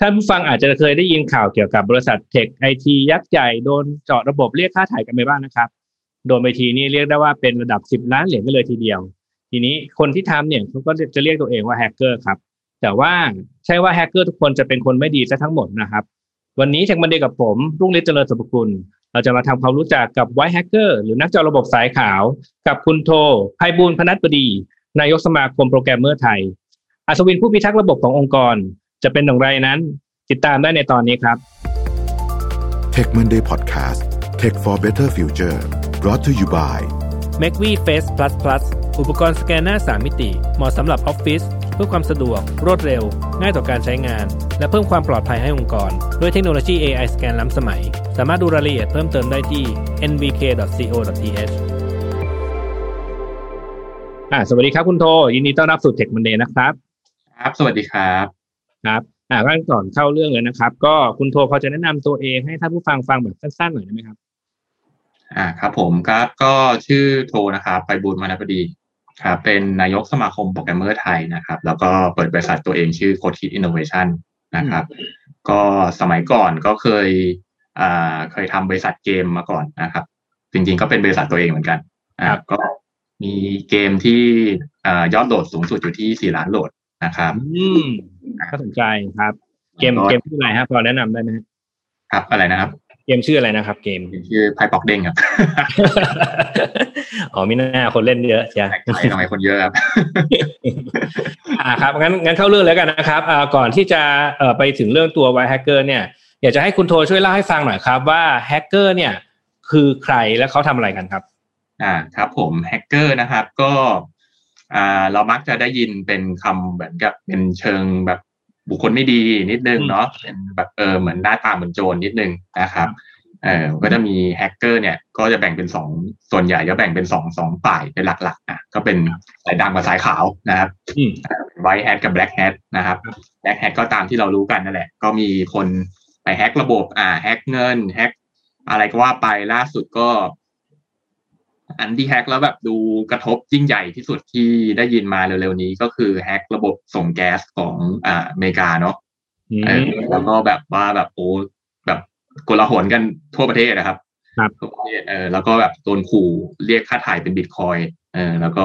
ท่านผู้ฟังอาจจะเคยได้ยินข่าวเกี่ยวกับบริษัท tech IT ยักษ์ใหญ่โดนเจาะระบบเรียกค่าไถ่กันไปบ้างนะครับ โดนไปทีนี้เรียกได้ว่าเป็นระดับสิบล้านเหรียญกันเลยทีเดียว ทีนี้คนที่ทำเนี่ยเขาก็จะเรียกตัวเองว่าแฮกเกอร์ครับ แต่ว่าใช่ว่าแฮกเกอร์ทุกคนจะเป็นคนไม่ดีซะทั้งหมดนะครับ วันนี้ Tech Monday กับผมรุ่งฤทธิ์เจริญสุภคุณเราจะมาทำความรู้จักกับ white hacker หรือนักเจาะระบบสายขาว กับคุณโทไพบูลพนัสบดี นายกสมาคมโปรแกรมเมอร์ไทย อัศวินผู้พิทักษ์ระบบขององค์กร จะเป็นอย่างไรนั้น ติดตามได้ในตอนนี้ครับ Tech Monday Podcast Tech for Better Future brought to you by m a c v Face Plus Plus อุปกรณ์สแกนหน้า 3 มิติ เหมาะสำหรับออฟฟิศเพื่อความสะดวก รวดเร็ว ง่ายต่อการใช้งาน และเพิ่มความปลอดภัยให้องค์กร ด้วยเทคโนโลยี AI สแกนล้ำสมัย สามารถดูรายละเอียดเพิ่มเติมได้ที่ nvk.co.th อ่าสวัสดีครับคุณโท ยินดีต้อนรับสู่ Tech Monday นะครับ ครับ สวัสดีครับ ครับอ่าก่อนเข้าเรื่องเลยนะครับ ก็คุณโทพอจะแนะนำตัวเองให้ท่านผู้ฟังฟังแบบสั้นๆหน่อยได้ไหมครับ อ่าครับผมครับก็ชื่อโทนะครับไปบูลย์มานาพดีครับเป็นนายกสมาคมโปรแกรมเมอร์ไทยนะครับ แล้วก็เปิดบริษัทตัวเองชื่อโค้ดคิด Innovation นะครับ ก็สมัยก่อนก็เคยอ่าเคยทำบริษัทเกมมาก่อนนะครับ จริงๆก็เป็นบริษัทตัวเองเหมือนกันอ่าก็มีเกมที่อ่ายอดโหลดสูงสุดอยู่ที่สี่ล้านโหลด นะครับ อืมน่าสนใจครับ เกมเกมชื่ออะไรครับพอแนะนำได้ไหมฮะครับอะไรนะครับ เกมชื่ออะไรนะครับ เกมชื่อไพ่ปอกเด้งครับอ๋อมีหน้าคนเล่นเยอะใช่ใช่ทำไมคนเยอะครับอ่าครับงั้นงั้นเข้าเรื่องแล้วกันนะครับอ่าก่อนที่จะเอ่อไปถึงเรื่องตัวไวแฮกเกอร์เนี่ยอยากจะให้คุณโทช่วยเล่าให้ฟังหน่อยครับ ว่าแฮกเกอร์เนี่ยคือใครและเขาทำอะไรกันครับ อ่าครับผมแฮกเกอร์นะครับ ก็ อ่าเรามักจะได้ยินเป็นคำเหมือนกับเป็นเชิงแบบบุคคลไม่ดีนิดนึงเนาะเป็นแบบเออเหมือนหน้าตาเหมือนโจรนิดนึงนะครับเออก็จะมีแฮกเกอร์เนี่ยก็จะแบ่งเป็นสองส่วนใหญ่จะแบ่งเป็นสองสองฝ่ายเป็นหลักๆอะก็เป็นสายดำกับสายขาวนะครับอืมไวท์แฮทกับแบล็กแฮทนะครับแบล็กแฮทก็ตามที่เรารู้กันนั่นแหละ ก็มีคนไปแฮกระบบอ่าแฮกเงินแฮกอะไรก็ว่าไปล่าสุดก็ อันที่แฮกแล้วแบบดูกระทบยิ่งใหญ่ที่สุดที่ได้ยินมาเร็วๆนี้ก็คือแฮกระบบส่งแก๊สของอ่าอเมริกาเนาะอืมเออแล้วก็แบบว่าแบบโอ้แบบโกลาหลกันทั่วประเทศนะครับครับทั่วประเทศเออแล้วก็แบบโดนขู่เรียกค่าถ่ายเป็นบิตคอยเออแล้วก็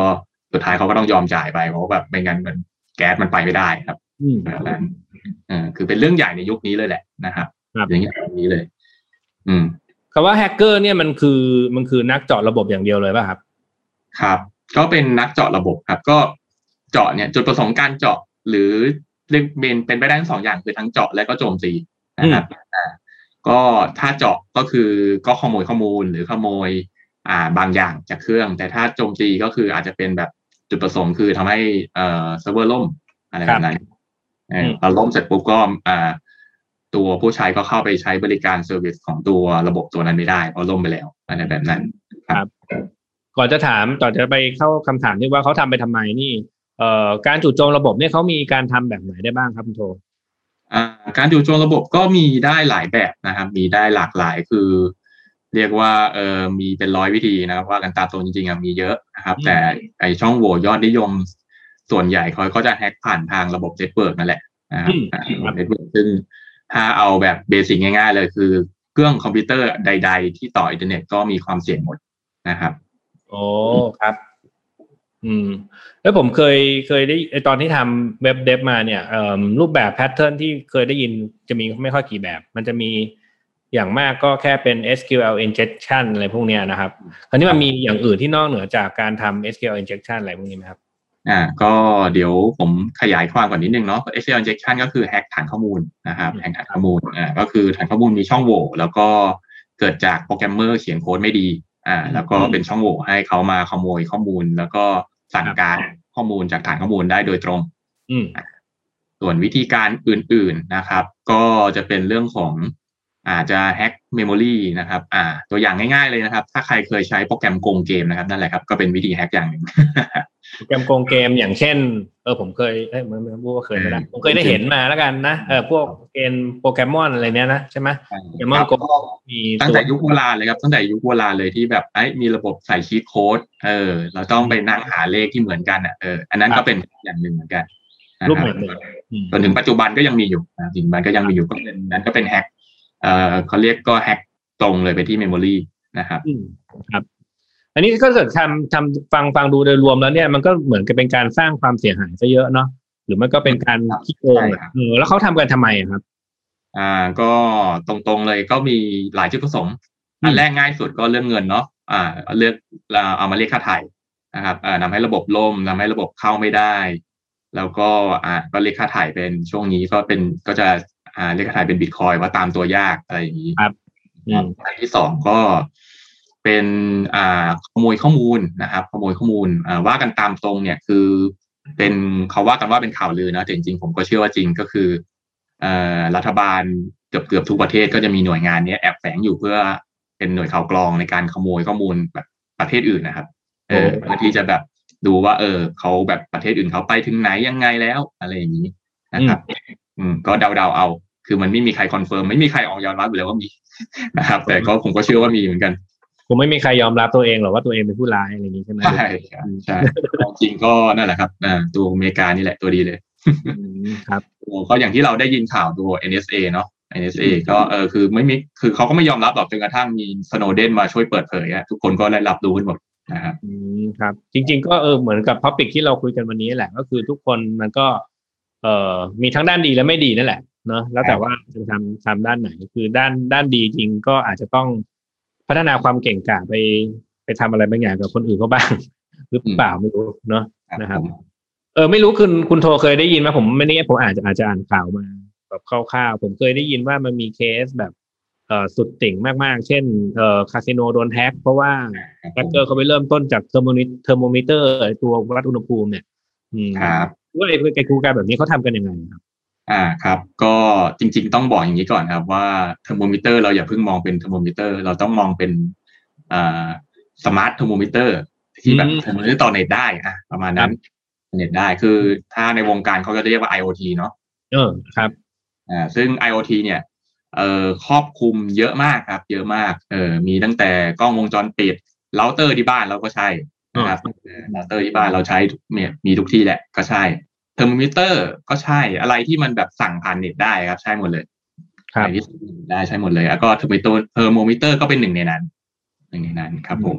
สุดท้ายเขาก็ต้องยอมจ่ายไปเพราะว่าแบบไม่งั้นมันแก๊สมันไปไม่ได้ครับอืมแบบนั้นเออคือเป็นเรื่องใหญ่ในยุคนี้เลยแหละนะครับครับอย่างนี้แบบนี้เลย อืม คำว่าแฮกเกอร์เนี่ยมันคือมันคือนักเจาะระบบอย่างเดียวเลยป่ะครับ ครับ ก็เป็นนักเจาะระบบครับ ก็เจาะเนี่ยจุดประสงค์การเจาะหรือเรียกเป็นเป็นไปได้ทั้งสองอย่างคือทั้งเจาะและก็โจมตีนะครับอ่าก็ถ้าเจาะก็คือก็ขโมยข้อมูลหรือขโมยอ่าบางอย่างจากเครื่อง แต่ถ้าโจมตีก็คืออาจจะเป็นแบบจุดประสงค์คือทำให้เอ่อเซิร์ฟเวอร์ล่มอะไรแบบนั้นเอออืมพอล่มเสร็จปุ๊บก็อ่า ตัวผู้ใช้ก็เข้าไปใช้บริการ service ของตัวระบบตัวนั้นไม่ได้ เพราะล่มไปแล้วอะไรแบบนั้นครับ ก่อนจะถามก่อนจะไปเข้าคำถามที่ว่าเขาทำไปทำไมนี่เอ่อการจู่โจมระบบเนี่ยเขามีการทำแบบไหนได้บ้างครับคุณโทอ่าการจู่โจมระบบก็มีได้หลายแบบนะครับ มีได้หลากหลายคือ เรียกว่าเออมีเป็นร้อยวิธีนะครับ ว่ากันตามตรงจริงๆอะมีเยอะนะครับอืมแต่ไอช่องโหว่ยอดนิยมส่วนใหญ่เขาก็จะ hack ผ่านทางระบบ network นั่นแหละนะครับระบบ network ซึ่ง ถ้าเอาแบบ basic ง่ายๆเลยคือเครื่องคอมพิวเตอร์ใด ๆ ที่ต่ออินเทอร์เน็ตก็มีความเสี่ยงหมดนะครับโอ้ครับ อืม แล้วผมเคยเคยได้ตอนที่ทำเว็บเดฟมาเนี่ยรูปแบบแพทเทิร์นที่เคยได้ยินจะมีไม่ค่อยกี่แบบ มันจะมีอย่างมากก็แค่เป็น SQL injection อะไรพวกเนี้ยนะครับ คราวนี้มันมีอย่างอื่นที่นอกเหนือจากการทำ SQL injection อะไรพวกนี้ไหมครับ อ่าก็เดี๋ยวผมขยายความก่อนนิดนึงเนาะ SQL injection ก็คือแฮกฐานข้อมูลนะครับแฮกฐานข้อมูลอ่าก็คือฐานข้อมูลมีช่องโหว่แล้วก็เกิดจากโปรแกรมเมอร์เขียนโค้ดไม่ดีอ่าแล้วก็เป็นช่องโหว่ให้เขามาขโมยข้อมูล แล้วก็สั่งการข้อมูลจากฐานข้อมูลได้โดยตรงอืมส่วนวิธีการอื่นๆนะครับ ก็จะเป็นเรื่องของ อาจจะ hack memory นะครับอ่าตัวอย่างง่ายๆเลยนะครับ ถ้าใครเคยใช้โปรแกรมโกงเกมนะครับนั่นแหละครับก็เป็นวิธี hack อย่างหนึ่งโปรแกรมโกงเกมอย่างเช่น เออผมเคยเอ้ยไม่ไม่พูดว่าเคยไม่ได้อืมผมเคยได้เห็นมาแล้วกันนะเออพวกเกมโปรแกรมอนอะไรเนี้ยนะใช่ไหมโปเกมอนครับโกมีตั้งแต่ยุคโบราณเลยครับตั้งแต่ยุคโบราณเลยที่แบบไอ้ยมีระบบใส่ชีทโค้ดเออ เราต้องไปนั่งหาเลขที่เหมือนกันอะเอออันนั้นก็เป็นอย่างหนึ่งเหมือนกันนะรูปคแบรับบหนึ่งอืมจนถึงปัจจุบันก็ยังมีอยู่นะถึงมันก็ยังมีอยู่ก็เป็นนั้นก็เป็นแฮก เอ่อเขาเรียกก็แฮกตรงเลยไปที่เมมโมรีนะครับอืมครับ อันนี้ก็เกิดทำทำฟังฟังดูโดยรวมแล้วเนี่ยมันก็เหมือนกับเป็นการสร้างความเสียหายซะเยอะเนาะหรือมันก็เป็นการครับขี้โกงใช่อะครับเออแล้วเขาทำกันทำไมอะครับ อ่าก็ตรงๆเลยก็มีหลายจุดประสงค์อืมอันแรกง่ายสุดก็เรื่องเงินเนาะอ่าเลือกเอามาเรียกค่าไถ่นะครับอ่านำให้ระบบล่มทำให้ระบบเข้าไม่ได้ แล้วก็อ่าก็เรียกค่าไถ่เป็นช่วงนี้ก็เป็นก็จะ อ่าเรียกค่าไถ่เป็นบิตคอยว่าตามตัวยากอะไรอย่างนี้อืมอันที่สองก็เป็นอ่าขโมยข้อมูลนะครับขโมยข้อมูลอ่าว่ากันตามตรงเนี่ยคือเป็นเขาว่ากันว่าเป็นข่าวลือนะแต่จริงๆผมก็เชื่อว่าจริงก็คือเอ่อรัฐบาลเกือบเกือบทุกประเทศก็จะมีหน่วยงานเนี้ยแอบแฝงอยู่เพื่อเป็นหน่วยข่าวกรองในการขโมยข้อมูลแบบประเทศอื่นนะครับ เออโอ้เพื่อที่จะแบบดูว่า เออเขาแบบประเทศอื่นเขาไปถึงไหนยังไงแล้ว อะไรอย่างนี้นะครับ อืมก็เดาๆเอา คือมันไม่มีใคร confirm ไม่มีใครออกยอมรับอยู่แล้วว่ามีนะครับ แต่ก็ผมก็เชื่อว่ามีเหมือนกันคงไม่มีใครยอมรับตัวเองหรอกว่าตัวเองเป็นผู้ร้ายอะไรอย่างนี้ใช่ไหมใช่ครับใช่ความจริงก็นั่นแหละครับอ่าตัวอเมริกานี่แหละตัวดีเลยอืมครับก็อย่างที่เราได้ยินข่าวตัว NSA เนาะ NSA ก็เออคือไม่มีคือเขาก็ไม่ยอมรับหรอกจนกระทั่งมีสโนว์เดนมาช่วยเปิดเผยอะทุกคนก็ได้รับรู้กันหมดนะครับอืมครับ จริง ๆ ก็เออเหมือนกับ topic ที่เราคุยกันวันนี้แหละ ก็คือทุกคนมันก็ เอ่อมีทั้งด้านดีและไม่ดีนั่นแหละเนาะแล้วแต่ว่าจะทำทำด้านไหนคือด้านด้านดีจริงก็อาจจะต้องพัฒนาความเก่งกาจไปไปทำอะไรบางอย่างกับคนอื่นก็บ้าง หรือเปล่าไม่รู้เนาะนะครับผมเออไม่รู้คุณคุณโทรเคยได้ยินไหมผมไม่ได้ผมอาจจะอาจจะอ่านข่าวมาแบบคร่าวๆผมเคยได้ยินว่ามันมีเคสแบบเอ่อสุดติ่งมากๆ เช่นเอ่อคาสิโนโดนแฮ็กเพราะว่าแฮกเกอร์เขาไปเริ่มต้นจากเทอร์โมมิเทอร์โมมิเตอร์ตัววัดอุณหภูมิเนี่ยอืมครับ ว่าไอ้ไอ้โครงการแบบนี้เขาทำกันยังไงครับ อ่าครับ ก็จริง ๆ ต้องบอกอย่างนี้ก่อนครับว่าเทอร์โมมิเตอร์เราอย่าเพิ่งมองเป็นเทอร์โมมิเตอร์ เราต้องมองเป็นอ่า smart thermometer ที่แบบอืมเทอร์โมมิเตอร์ต่อเน็ตได้อะประมาณนั้นเน็ตได้คือถ้าในวงการเขาก็จะเรียกว่า IoT เนาะเออครับอ่าซึ่ง IoT เนี่ยเอ่อครอบคลุมเยอะมากครับ เยอะมากเออมีตั้งแต่กล้องวงจรปิดเราเตอร์ที่บ้านเราก็ใช่ นะครับเออเราเตอร์ที่บ้านเราใช้ทุกเนี่ยมีทุกที่แหละ ก็ใช่เทอร์โมมิเตอร์ก็ใช่อะไรที่มันแบบสั่งผ่านเน็ตได้ครับ ใช่หมดเลยครับอะไรที่สั่งผ่านเน็ตได้ใช่หมดเลยแล้วก็เทอร์โมมิเตอร์เทอร์โมมิเตอร์ก็เป็นหนึ่งในนั้นหนึ่งในนั้นครับ ผม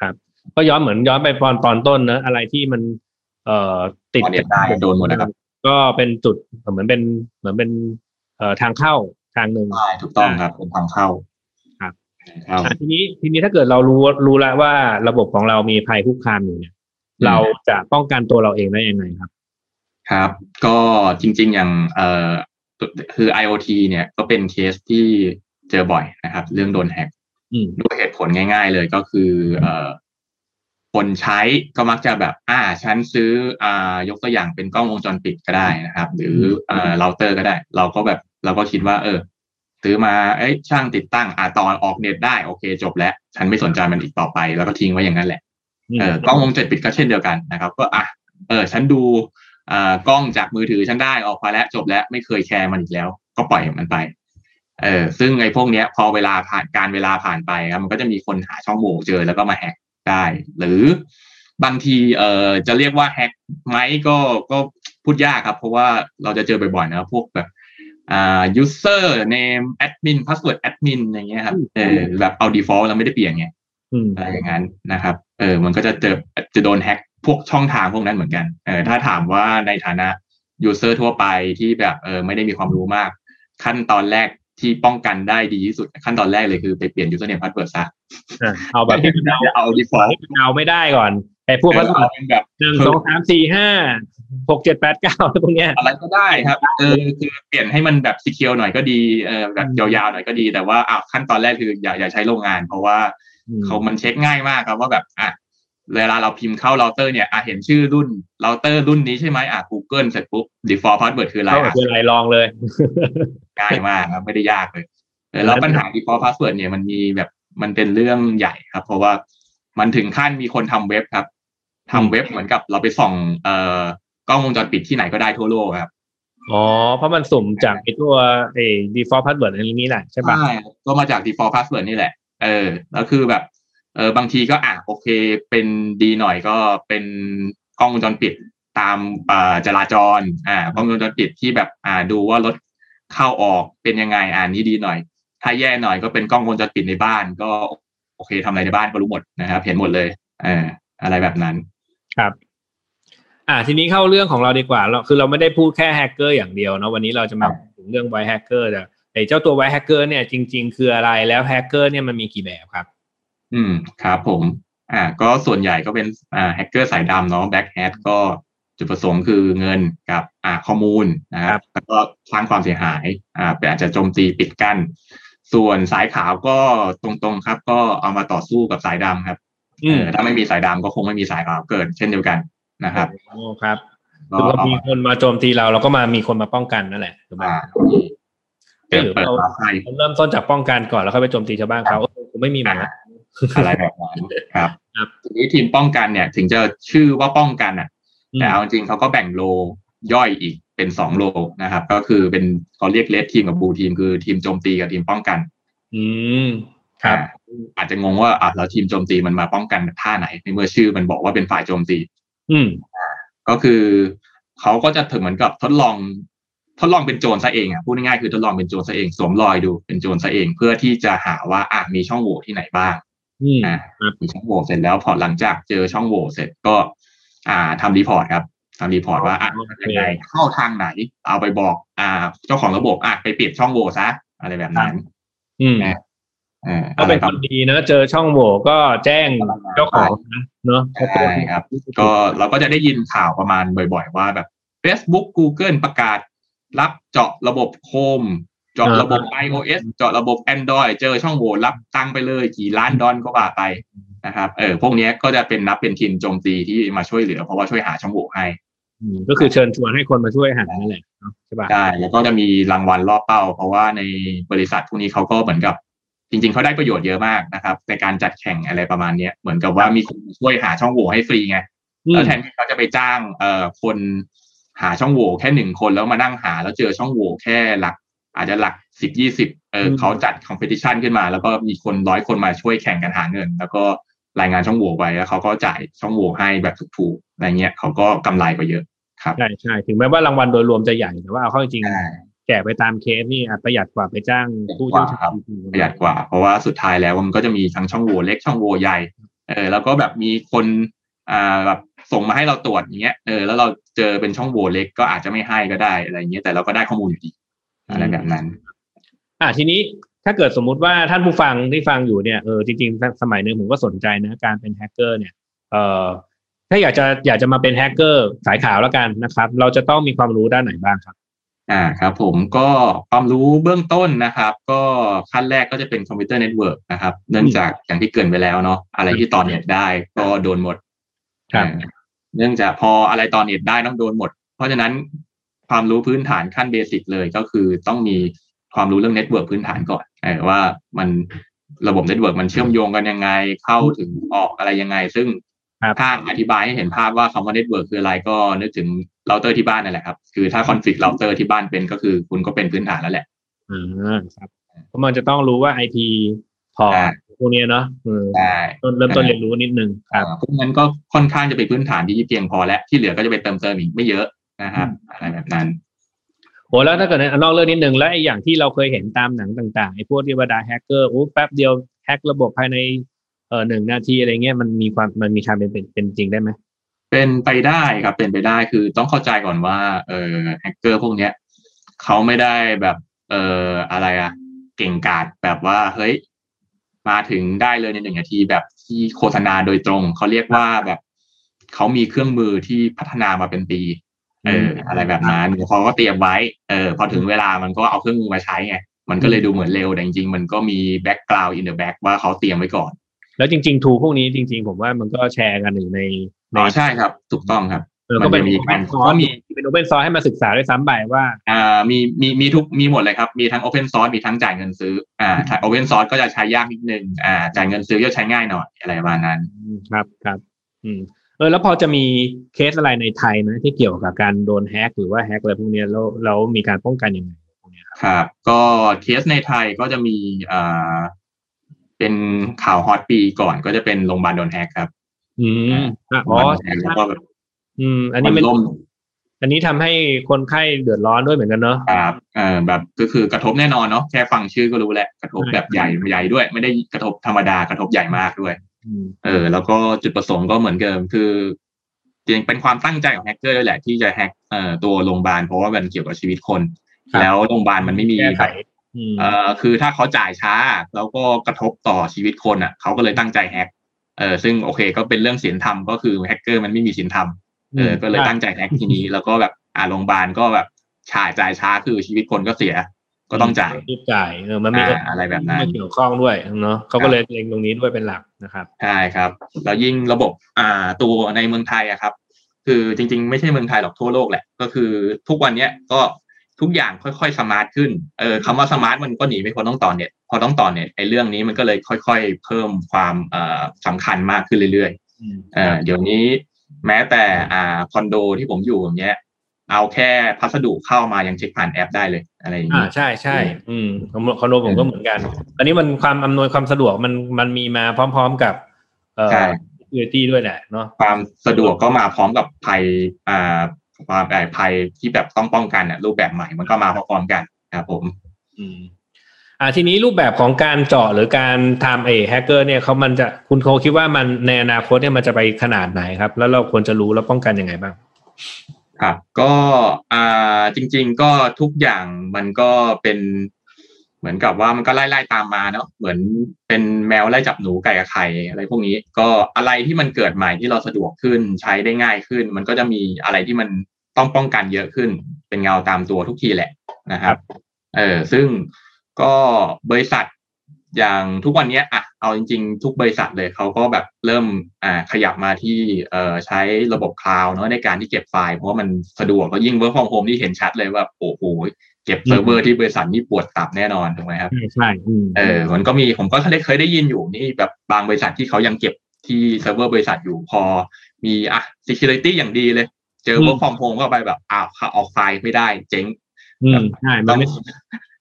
ครับ ก็ย้อนเหมือนย้อนไปตอนตอนต้นเนอะอะไรที่มัน เอ่อติดต่อเน็ตได้โดนหมดนะครับ ก็เป็นจุดเหมือนเป็นเหมือนเป็น เอ่อทางเข้าทางหนึ่งใช่ถูกต้องครับเป็นทางเข้าครับ ทางเข้าอะทีนี้ทีนี้ถ้าเกิดเรารู้รู้แล้วว่าระบบของเรามีภัยคุกคามอยู่เนี่ยอืมเราจะป้องกันตัวเราเองได้ยังไงครับ ครับ ก็จริง ๆ อย่างเอ่อคือ IoT เนี่ยก็เป็นเคสที่เจอบ่อยนะครับ เรื่องโดนแฮ็กอืมด้วยเหตุผลง่าย ๆ เลยก็คือเอ่อคนใช้ก็มักจะแบบ อ่าฉันซื้ออ่ายกตัวอย่างเป็นกล้องวงจรปิดก็ได้นะครับ หรือเอ่อเราเตอร์ก็ได้ เราก็แบบเราก็คิดว่า เออ ซื้อมาเอ้ยช่างติดตั้งอ่าตอนออกเน็ตได้โอเค จบแล้ว ฉันไม่สนใจมันอีกต่อไป แล้วก็ทิ้งไว้อย่างนั้นแหละเออกล้องวงจรปิดก็เช่นเดียวกันนะครับ ก็อะเออ ฉันดูอ่ากล้องจากมือถือฉันได้ออกมาแล้วจบแล้วไม่เคยแคร์มันอีกแล้ว ก็ปล่อยมันไปเออซึ่งไอ้พวกเนี้ย พอเวลาผ่านการเวลาผ่านไปครับมันก็จะมีคนหาช่องโหว่เจอแล้วก็มาแฮกได้ หรือบางทีเอ่อจะเรียกว่าแฮกไหมก็ก็พูดยากครับ เพราะว่าเราจะเจอบ่อยๆนะพวกแบบ อ่า user name admin password admin อย่างเงี้ยครับเออแบบเอา default แล้วไม่ได้เปลี่ยนไงอืมอะไรอย่างนั้นนะครับเออมันก็จะเจอจะโดนแฮ็กพวกช่องทางพวกนั้นเหมือนกันเออถ้าถามว่าในฐานะ user ทั่วไปที่แบบเออไม่ได้มีความรู้มาก ขั้นตอนแรกที่ป้องกันได้ดีที่สุดขั้นตอนแรกเลยคือไปเปลี่ยน username password ซะอะเอาแบบที่มันเอาอย่าเอา default ที่มันเอาไม่ได้ก่อนไอ้พวกเอพัอสดุเอาเป็นแบบหนึ่งสองสามสี่ห้า หกเจ็ดแปดเก้าพวกเนี้ยอะไรก็ได้ครับเออคือเปลี่ยนให้มันแบบ secure หน่อยก็ดีเออแบบยาวๆหน่อยก็ดีแต่ว่าอะขั้นตอนแรกคืออย่าอย่าใช้โรงงาน เพราะว่าอืมเขามันเช็คง่ายมากครับว่าแบบอะเวลาเราพิมพ์เข้าเราเตอร์เนี่ยอะเห็นชื่อรุ่นเราเตอร์รุ่นนี้ใช่ไหมอะ Google เสร็จปุ๊บ default password คืออะไรเข้ากับอะคืออะไรลองเลยง่ายมากครับไม่ได้ยากเลยเออแล้วปัญหา default password เนี่ยมันมีแบบมันเป็นเรื่องใหญ่ครับ เพราะว่ามันถึงขั้นมีคนทำเว็บครับทำเว็บเหมือนกับเราไปส่องเอ่อ กล้องวงจรปิดที่ไหนก็ได้ทั่วโลกครับอ๋อ เพราะมันสุ่มจากไอ้ตัวไอ้ default password อันนี้แหละใช่ปะใช่ก็มาจาก default password นี่แหละ เออแล้วคือแบบเออบางทีก็อะโอเคเป็นดีหน่อยก็เป็นกล้องวงจรปิดตามจราจรอ่ากล้องวงจรปิดที่แบบอ่าดูว่ารถเข้าออกเป็นยังไงอ่านี้ดีหน่อย ถ้าแย่หน่อยก็เป็นกล้องวงจรปิดในบ้าน ก็โอเคทำอะไรในบ้านก็รู้หมดนะครับ เห็นหมดเลยเอออะไรแบบนั้น ครับ อ่าทีนี้เข้าเรื่องของเราดีกว่าเราคือเราไม่ได้พูดแค่แฮกเกอร์อย่างเดียวเนาะวันนี้เราจะมาถึงเรื่อง white hacker แต่ไอ้เจ้าตัว white hacker เนี่ยจริง ๆ คืออะไรแล้วแฮกเกอร์เนี่ยมันมีกี่แบบครับ อืมครับผม อ่า ก็ส่วนใหญ่ก็เป็นอ่าแฮกเกอร์สายดำเนาะ black hat ก็จุดประสงค์คือเงินกับอ่าข้อมูลนะครับ แล้วก็สร้างความเสียหายอ่าเป็นอาจจะโจมตีปิดกั้น ส่วนสายขาวก็ตรงๆครับ ก็เอามาต่อสู้กับสายดำครับเออถ้าไม่มีสายดำก็คงไม่มีสายขาวเกิดเช่นเดียวกัน นะครับโอ้ครับคือพอมีคนมาโจมตีเราเราก็มามีคนมาป้องกันนั่นแหละถูกไหมหรือเราเริ่มต้นจากป้องกันก่อนแล้วค่อยไปโจมตีชาวบ้านเขาคงไม่มีเหมือนอะไรแบบนั้นครับทีนี้ทีมป้องกันเนี่ย ถึงจะชื่อว่าป้องกันอะ แต่เอาจริงเขาก็แบ่งโลย่อยอีกเป็นสองโลนะครับ ก็คือเป็นเขาเรียกเลสทีมกับบูทีมคือทีมโจมตีกับทีมป้องกัน อืมครับ อาจจะงงว่าอะแล้วทีมโจมตีมันมาป้องกันท่าไหนในเมื่อชื่อมันบอกว่าเป็นฝ่ายโจมตี อืมก็คือเขาก็จะถึงเหมือนกับทดลอง ทดลองเป็นโจรซะเองอะพูดง่ายๆคือทดลองเป็นโจรซะเองสวมรอยดูเป็นโจรซะเอง เพื่อที่จะหาว่าอะมีช่องโหว่ที่ไหนบ้างอ่ามีช่องโหว่เสร็จแล้วพอหลังจากเจอช่องโหว่เสร็จก็ อ่าทำ report ครับทำ report ว่าอะยังไงเข้าทางไหน เอาไปบอก อ่า เจ้าของระบบอะไปปิดช่องโหว่ซะอะไรแบบนั้นอืม ก็เป็นคนดีนะ เจอช่องโหว่ก็แจ้งเจ้าของนะเนาะใช่ครับ ก็เราก็จะได้ยินข่าวประมาณบ่อยๆ ว่าแบบ Facebook Google ประกาศ รับเจาะระบบโคมเจาะระบบ iOS เจาะระบบ Android เจอช่องโหว่รับตังไปเลยกี่ล้านดอลก็ว่าไปนะครับเออพวกนี้ก็จะเป็นนับเป็นทีมโจมตีที่มาช่วยเหลือ เพราะว่าช่วยหาช่องโหว่ให้ก็คือเชิญชวนให้คนมาช่วยหานั่นแหละใช่ปะใช่แล้วก็จะมีรางวัลล่อเป้า เพราะว่าในบริษัทพวกนี้เขาก็เหมือนกับ จริง ๆเขาได้ประโยชน์เยอะมากนะครับในการจัดแข่งอะไรประมาณเนี้ยเหมือนกับว่ามีคนช่วยหาช่องโหว่ให้ฟรีไงแล้วแทนที่เขาจะไปจ้างเอ่อคนหาช่องโหว่แค่หนึ่งคนแล้วมานั่งหาแล้วเจอช่องโหว่แค่หลัก อาจจะหลักสิบยี่สิบเออเขาจัด competition ขึ้นมา แล้วก็มีคนร้อยคนมาช่วยแข่งกันหาเงิน แล้วก็รายงานช่องโหว่ไปแล้วเขาก็จ่ายช่องโหว่ให้แบบถูกๆอะไรเงี้ยเขาก็กำไรไปเยอะครับใช่ใช่ถึงแม้ว่ารางวัลโดยรวมจะใหญ่แต่ว่าเอาเข้าจริง แจกไปตามเคสนี่ประหยัดกว่าไปจ้างผู้เชี่ยวชาญประหยัดกว่า เพราะว่าสุดท้ายแล้วมันก็จะมีทั้งช่องโหว่เล็กช่องโหว่ใหญ่เออแล้วก็แบบมีคนอ่าแบบส่งมาให้เราตรวจอย่างเงี้ยเออแล้วเราเจอเป็นช่องโหว่เล็กก็อาจจะไม่ให้ก็ได้อะไรเงี้ยแต่เราก็ได้ข้อมูลอยู่ดีอะไรแบบนั้น อ่าทีนี้ถ้าเกิดสมมุติว่าท่านผู้ฟังที่ฟังอยู่เนี่ยเออจริงๆ สมัยหนึ่งผมก็สนใจนะการเป็นแฮกเกอร์เนี่ยเออถ้าอยากจะอยากจะมาเป็นแฮกเกอร์สายขาวแล้วกันนะครับ เราจะต้องมีความรู้ด้านไหนบ้างครับ อ่าครับผมก็ความรู้เบื้องต้นนะครับ ก็ขั้นแรกก็จะเป็น computer network นะครับ เนื่องจากอย่างที่เกริ่นไปแล้วเนาะอะไรที่ต่อเน็ตได้ก็โดนหมดครับเนื่องจากพออะไรต่อเน็ตได้ต้องโดนหมด เพราะฉะนั้นความรู้พื้นฐานขั้น basic เลยก็คือต้องมีความรู้เรื่อง network พื้นฐานก่อนว่ามันระบบ network มันเชื่อมโยงกันยังไงเข้าถึงออกอะไรยังไง ซึ่ง ถ้าอธิบายให้เห็นภาพว่าคำว่า network คืออะไรก็นึกถึงเราเตอร์ที่บ้านนั่นแหละครับ คือถ้า config เราเตอร์ที่บ้านเป็นก็คือคุณก็เป็นพื้นฐานแล้วแหละอืมครับเพราะมันจะต้องรู้ว่าไอทีพอพวกนี้เนาะใช่เริ่มต้นเรียนรู้นิดนึงครับพวกนั้นก็ค่อนข้างจะเป็นพื้นฐานที่เพียงพอแล้วที่เหลือก็จะไปเติมเติมอีกไม่เยอะนะครับอะไรแบบนั้นโหแล้วถ้าเกิดนอกเรื่องนิดนึงแล้วไอ้อย่างที่เราเคยเห็นตามหนังต่างๆไอ้พวกที่ว่าดาแฮกเกอร์โอ้แป๊บเดียวแฮกระบบภายใน เอ่อหนึ่งนาทีอะไรเงี้ยมันมีความมันมีทางเป็นเป็นเป็นจริงได้ไหมเป็นไปได้ครับเป็นไปได้คือต้องเข้าใจก่อนว่าเอ่อแฮกเกอร์พวกเนี้ยเขาไม่ได้แบบเอ่ออะไรอะเก่งกาจแบบว่าเฮ้ยมาถึงได้เลยในหนึ่งนาทีแบบที่โฆษณาโดยตรงเขาเรียกว่าแบบเขามีเครื่องมือที่พัฒนามาเป็นปี เออ อะไรแบบนั้นเขาก็เตรียมไว้ เออ พอถึงเวลามันก็เอาเครื่องมือมาใช้ไงมันก็เลยดูเหมือนเร็วแต่จริงๆมันก็มี background in the back ว่าเขาเตรียมไว้ก่อน แล้วจริง ๆ tool พวกนี้จริง ๆ ผมว่ามันก็แชร์กันอยู่ในอ๋อใช่ครับ ถูกต้องครับมันเป็นมีการก็มีเป็น open source ให้มาศึกษาด้วยซ้ำไปว่าอ่ามีมีมีทุกมีหมดเลยครับ มีทั้ง open source มีทั้งจ่ายเงินซื้ออ่า open source ก็จะใช้ยากนิดนึงอ่าจ่ายเงินซื้อจะใช้ง่ายหน่อยอะไรประมาณนั้นครับครับอืมเออแล้วพอจะมีเคสอะไรในไทยไหมที่เกี่ยวกับการโดนแฮกหรือว่าแฮกอะไรพวกนี้แล้วเรามีการป้องกันยังไงพวกนี้ครับครับ ก็เคสในไทยก็จะมีอ่า เป็นข่าว hot ปีก่อนก็จะเป็นโรงพยาบาลโดนแฮกครับ อืมอ๋อแล้วก็แบบอืม อันมันี้นมันล่มอันนี้ทำให้คนไข้เดือดร้อนด้วยเหมือนกันเนาะครับเออแบบก็คือกระทบแน่นอนเนาะแค่ฟังชื่อก็รู้แหละกระทบใช่แบบใหญ่ใหญ่ด้วย ไม่ได้กระทบธรรมดากระทบใหญ่มากด้วยอืมเออ แล้วก็จุดประสงค์ก็เหมือนเดิมคือจริงเป็นความตั้งใจของแฮกเกอร์ด้วยแหละที่จะแฮกเอ่อตัวโรงพยาบาลเพราะว่ามันเกี่ยวกับชีวิตคน แล้วโรงพยาบาลมันไม่มีแก้ไขแบบอืม เอ่อคือถ้าเขาจ่ายช้า แล้วก็กระทบต่อชีวิตคนอะเขาก็เลยตั้งใจแฮกเออซึ่งโอเคก็เป็นเรื่องศีลธรรมก็คือแฮกเกอร์มันไม่มีศีลธรรมเออก็เลยตั้งใจแฮกทีนี้ แล้วก็แบบอ่าโรงพยาบาลก็แบบจ่ายจ่ายช้าคือชีวิตคนก็เสีย ก็ต้องจ่ายรีบจ่ายเออมันมีอ่าอะไรแบบนั้นมาเกี่ยวข้องด้วยเนาะเขาก็เลยเล็งตรงนี้ด้วยเป็นหลักนะครับใช่ครับแล้วยิ่งระบบอ่าตัวในเมืองไทยอะครับ คือจริง ๆ ไม่ใช่เมืองไทยหรอกทั่วโลกแหละ ก็คือทุกวันเนี้ยก็ ทุกอย่างค่อยๆ smart ขึ้นเออคำว่า smart มันก็หนีไม่พ้นต้องต่อเน็ตพอต้องต่อเน็ตไอ้เรื่องนี้มันก็เลยค่อย ๆ เพิ่มความเอ่อสำคัญมากขึ้นเรื่อยๆอืมเอ่อเดี๋ยวนี้แม้แต่อ่าคอนโดที่ผมอยู่อย่างเงี้ยเอาแค่พัสดุเข้ามายังเช็คผ่านแอปได้เลยอะไรอย่างอ่านี้ใช่ใช่อืมคอนโดคอนโดผมก็เหมือนกันอันนี้มันความอำนวยความสะดวกมันมันมีมาพร้อม ๆกับ เอ่อใช่ security ด้วยแหละเนาะความสะดวกก็มาพร้อมกับภัยอ่า ความแบบภัยที่แบบต้องป้องกันอะรูปแบบใหม่มันก็มาพร้อมๆกันครับผมอืมอ่าทีนี้รูปแบบของการเจาะหรือการทำเอแฮกเกอร์เนี่ยเขามันจะคุณโคคิดว่ามันในอนาคตเนี่ยมันจะไปขนาดไหนครับ แล้วเราควรจะรู้แล้วป้องกันยังไงบ้างครับก็อ่าจริง ๆ ก็ทุกอย่างมันก็เป็น เหมือนกับว่ามันก็ไล่ๆตามมาเนาะเหมือนเป็นแมวไล่จับหนูไก่กับไข่อะไรพวกนี้ ก็อะไรที่มันเกิดใหม่ที่เราสะดวกขึ้นใช้ได้ง่ายขึ้น มันก็จะมีอะไรที่มันต้องป้องกันเยอะขึ้น เป็นเงาตามตัวทุกทีแหละนะครับ เออซึ่งก็บริษัท อย่างทุกวันเนี้ยอะเอาจริง ๆ ทุกบริษัทเลยเขาก็แบบเริ่มอ่าขยับมาที่เอ่อใช้ระบบคลาวด์เนาะในการที่เก็บไฟล์เพราะว่ามันสะดวกแล้วยิ่ง work from home ที่เห็นชัดเลยว่าโอ้โหเก็บเซิร์ฟเวอร์ที่บริษัทนี่ปวดตับแน่นอนถูกไหมครับใช่ใช่อืมเออมันก็มีผมก็เคยเคยได้ยินอยู่นี่แบบบางบริษัทที่เขายังเก็บที่เซิร์ฟเวอร์บริษัทอยู่พอมีอะ security อย่างดีเลย เจอ work from home เข้าไปแบบอ้าวออกไฟล์ไม่ได้เจ๊งอืมใช่มัต้นองไม่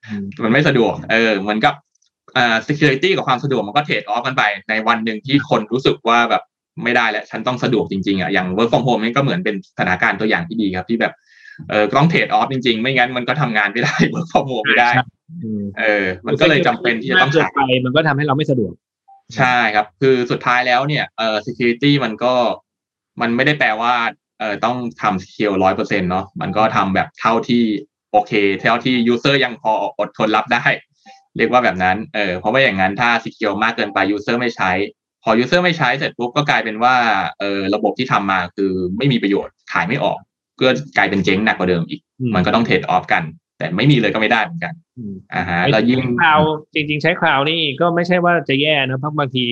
อืมมันไม่สะดวก เออเหมือนกับ อ่า security กับความสะดวกมันก็เทรดออฟกันไป ในวันหนึ่งที่คนรู้สึกว่าแบบไม่ได้แล้ว ฉันต้องสะดวกจริงๆอะอย่าง work from home นี่ก็เหมือนเป็นสถานการณ์ตัวอย่างที่ดีครับ ที่แบบเออต้องเทรดออฟจริงๆ ไม่งั้นมันก็ทำงานไม่ได้ work from home ไม่ได้ใช่อืมเออ มันก็เลยจำเป็นที่จะต้องมากเกินใช้ไปมันก็ทำให้เราไม่สะดวก ใช่ครับ คือสุดท้ายแล้วเนี่ยเอ่อ security มันก็มันไม่ได้แปลว่าเอ่อต้องทำ secure ร้อยเปอร์เซ็นต์เนาะมันก็ทำแบบเท่าที่โอเค เท่าที่ user ยังพออดทนรับได้ เรียกว่าแบบนั้น เออ เพราะว่าอย่างนั้นถ้า secure มากเกินไป user ไม่ใช้ พอ user ไม่ใช้เสร็จปุ๊บก็กลายเป็นว่า เออ ระบบที่ทำมาคือไม่มีประโยชน์ ขายไม่ออกก็กลายเป็นเจ๊งหนักกว่าเดิมอีกอืมมันก็ต้องเทรดออฟกัน แต่ไม่มีเลยก็ไม่ได้เหมือนกันอืมอ่าฮะแล้วยิ่งคลาวจริง ๆ ใช้คลาวด์นี่ก็ไม่ใช่ว่าจะแย่นะเพราะบางที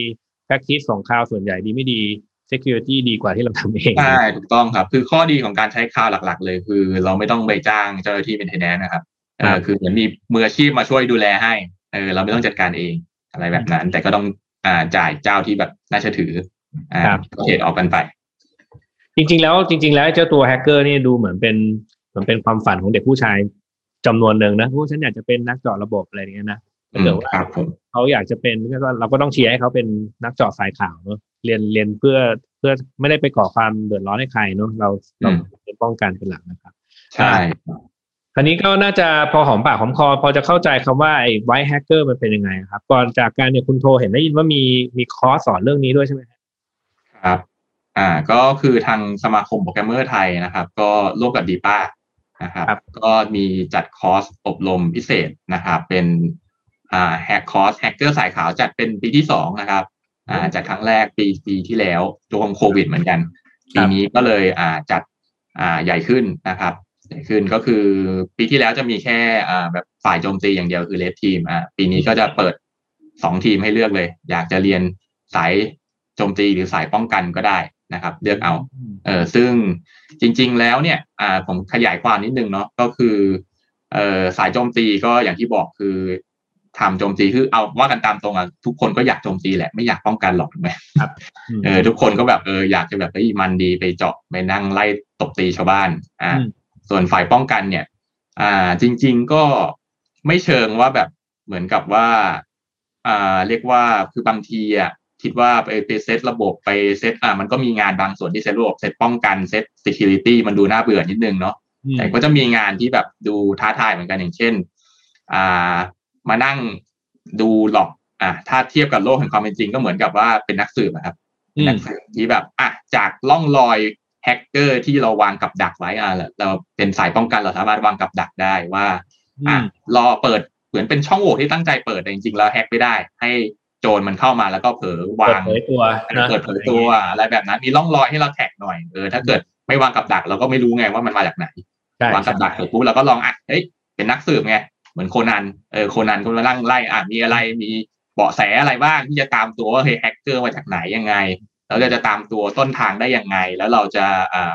practice ของคลาวด์ส่วนใหญ่ดีไม่ดี security ดีกว่าที่เราทำเอง ใช่ ถูกต้องครับ คือข้อดีของการใช้คลาวด์หลัก ๆ เลยคือ เราไม่ต้องไปจ้างเจ้าหน้าที่ maintenance นะครับเอครับคือเหมือนมีมืออาชีพมาช่วยดูแลให้เออเราไม่ต้องจัดการเองอะไรแบบนั้น แต่ก็ต้องอ่าจ่ายเจ้าที่แบบน่าเชื่อถืออ่าครับ trade off กันไป จริง ๆ แล้วจริง ๆ แล้วเจ้าตัวแฮกเกอร์นี่ดูเหมือนเป็นเหมือนเป็นความฝันของเด็กผู้ชายจำนวนหนึ่งนะโอ้ฉันอยากจะเป็นนักเจาะระบบอะไรอย่างเงี้ยนะถ้าเกิดว่าครับผมเขาอยากจะเป็นก็เราก็ต้องเชียร์ให้เขาเป็นนักเจาะสายขาวเนอะเรียนเรียนเพื่อเพื่อไม่ได้ไปก่อความเดือดร้อนให้ใครเนอะเราเราเป็นป้องกันเป็นหลักนะครับใช่ คราวนี้ก็น่าจะพอหอมปากหอมคอ พอจะเข้าใจคำว่าไอ้ white hacker มันเป็นยังไงครับ ก่อนจากกันเนี่ยคุณโทรเห็นได้ยินว่ามีมีคอร์สสอนเรื่องนี้ด้วยใช่ไหมครับครับ อ่า ก็คือทางสมาคมโปรแกรมเมอร์ไทยนะครับ ก็ร่วมกับดีป้านะครับ ก็มีจัดคอร์สอบรมพิเศษนะครับ เป็นอ่าแฮกคอร์สแฮกเกอร์สายขาวจัดเป็นปีที่สองนะครับ อ่าจัดครั้งแรกปีปีที่แล้วช่วงโควิดเหมือนกัน ปีนี้ก็เลยอ่าจัดอ่าใหญ่ขึ้นนะครับใหญ่ ขึ้นก็คือปีที่แล้วจะมีแค่อ่าแบบฝ่ายโจมตีอย่างเดียวคือ red team อ่าปีนี้ก็จะเปิดสองทีมให้เลือกเลย อยากจะเรียนสายโจมตีหรือสายป้องกันก็ได้นะครับ เลือกเอาเออซึ่งจริง ๆ แล้วเนี่ยอ่าผมขยายความนิดนึงเนาะก็คือเออสายโจมตีก็อย่างที่บอกคือทำโจมตีคือเอาว่ากันตามตรงอะทุกคนก็อยากโจมตีแหละไม่อยากป้องกันหรอกถูกไหมอืมเออทุกคนก็แบบเอออยากจะแบบเฮ้ยมันดีไปเจาะไปนั่งไล่ตบตีชาวบ้านอ่าอืม ส่วนฝ่ายป้องกันเนี่ย อ่า จริง ๆก็ไม่เชิงว่าแบบเหมือนกับว่า อ่า เรียกว่าคือบางทีอะคิดว่าไปไปเซตระบบไปเซตอ่า มันก็มีงานบางส่วนที่เซตระบบเซตป้องกันเซต security มันดูน่าเบื่อนิดนึงเนาะอืมแต่ก็จะมีงานที่แบบดูท้าทายเหมือนกันอย่างเช่น อ่า มานั่งดูหลอก อ่าถ้าเทียบกับโลกแห่งความเป็นจริงก็เหมือนกับว่าเป็นนักสืบอะครับอืมนักสืบที่แบบ อะจากล่องรอย แฮกเกอร์ที่เราวางกับดักไว้อะเราเป็นสายป้องกันเราสามารถวางกับดักได้ว่าอะรอเปิดเหมือนเป็นช่องโหว่ที่ตั้งใจเปิดแต่จริงๆแล้วแฮกไม่ได้ ให้โจรมันเข้ามาแล้วก็เผลอเปิวาดงเผยตัวนะเปิดเผยตัวอะไรแบบนั้นมีร่องรอยให้เราแท็กหน่อยเออถ้าเกิดไม่วางกับดักเราก็ไม่รู้ไงว่ามันมาจากไหนใช่วางกับดักเสร็จปุ๊บเราก็ลองอะเฮ้ยเป็นนักสืบไงเหมือนโคนันเออโคนันก็มานั่งไล่อะมีอะไรมีเบาะแสอะไรบ้างที่จะตามตัวว่าเฮ้ยแฮกเกอร์มาจากไหนยังไง แล้วเราจะตามตัวต้นทางได้ยังไง แล้วเราจะอ่า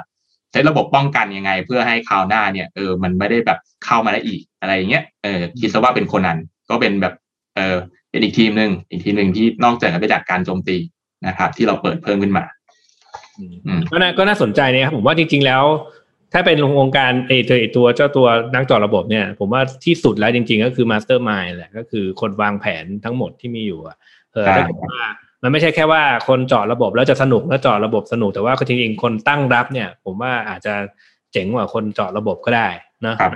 ใช้ระบบป้องกันยังไง เพื่อให้คราวหน้าเนี่ยเออมันไม่ได้แบบเข้ามาได้อีกอะไรอย่างเงี้ยเออคิดซะว่าเป็นโคนันก็เป็นแบบเออเป็นอีกทีมหนึ่งอีกทีมหนึ่งที่นอกจากจะไปจากการโจมตีนะครับ ที่เราเปิดเพิ่มขึ้นมาอืมก็น่าก็น่าสนใจนะครับผมว่าจริง ๆ แล้ว ถ้าเป็นวงการไอตัวไอ้ตัวเจ้าตัวนักเจาะระบบเนี่ย ผมว่าที่สุดแล้วจริง ๆ ก็คือ mastermind แหละก็คือคนวางแผนทั้งหมดที่มีอยู่อะเออใช่ถ้าเกิดว่า มันไม่ใช่แค่ว่าคนเจาะระบบแล้วจะสนุกแล้วเจาะระบบสนุกแต่ว่าจริงๆคนตั้งรับเนี่ย ผมว่าอาจจะเจ๋งกว่าคนเจาะระบบก็ได้นะครับ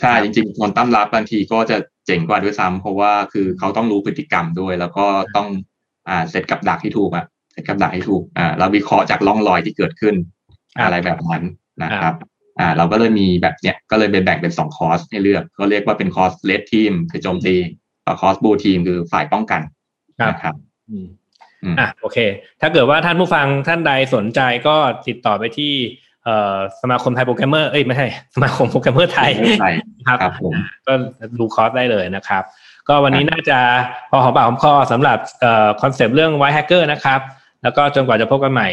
ใช่จริงๆคนตั้งรับบางทีก็จะเจ๋งกว่าด้วยซ้ำเพราะว่าคือเขาต้องรู้พฤติกรรมด้วย แล้วก็ต้องอ่าเซตกับดักที่ถูกอะเซตกับดักที่ถูกอ่าเราวิเคราะห์จากร่องรอยที่เกิดขึ้นครับอะไรแบบนั้นนะคครัรับบอ่าเราก็เลยมีแบบเนี้ยก็เลยเป็นแบ่งเป็นสองคอร์สให้เลือกก็เรียกว่าเป็นคอร์สเลดทีมคือโจมตีกับคอร์ส blue team คือฝ่ายป้องกันครับนะครับ อืมอืมอะโอเค ถ้าเกิดว่าท่านผู้ฟังท่านใดสนใจก็ติดต่อไปที่เอ่อสมาคมไทยโปรแกรมเมอร์เอ้ยไม่ใช่สมาคมโปรแกรมเมอร์ไทยใช่ครับครับผมก็ดูคอร์สได้เลยนะครับ ก็วันนี้น่าจะพอหอมปากหอมคอสำหรับเอ่อคอนเซปต์เรื่อง white hacker นะครับ แล้วก็จนกว่าจะพบกันใหม่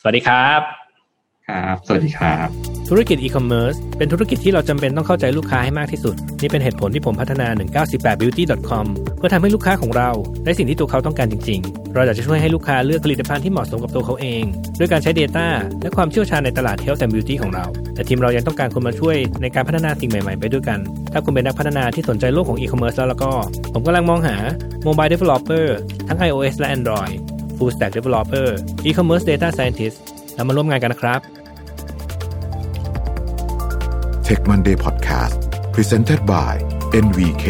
สวัสดีครับ ครับ สวัสดีครับ ธุรกิจอีคอมเมิร์ซเป็นธุรกิจที่เราจำเป็นต้องเข้าใจลูกค้าให้มากที่สุด นี่เป็นเหตุผลที่ผมพัฒนา 198 beauty com เพื่อทำให้ลูกค้าของเรา ได้สิ่งที่ตัวเขาต้องการจริง ๆ เราอยากจะช่วยให้ลูกค้าเลือกผลิตภัณฑ์ที่เหมาะสมกับตัวเขาเอง ด้วยการใช้ Data และความเชี่ยวชาญในตลาด Health and Beauty ของเรา แต่ทีมเรายังต้องการคนมาช่วยในการพัฒนาสิ่งใหม่ๆ ไปด้วยกัน ถ้าคุณเป็นนักพัฒนาที่สนใจโลกของอีคอมเมิร์ซแล้วก็ ผมกำลังมองหา Mobile Developer ทั้ง iOS และ Android Full Stack Developer E-commerce Data Scientist แล้วมาร่วมงานกันนะครับ Tech Monday Podcast Presented by NVK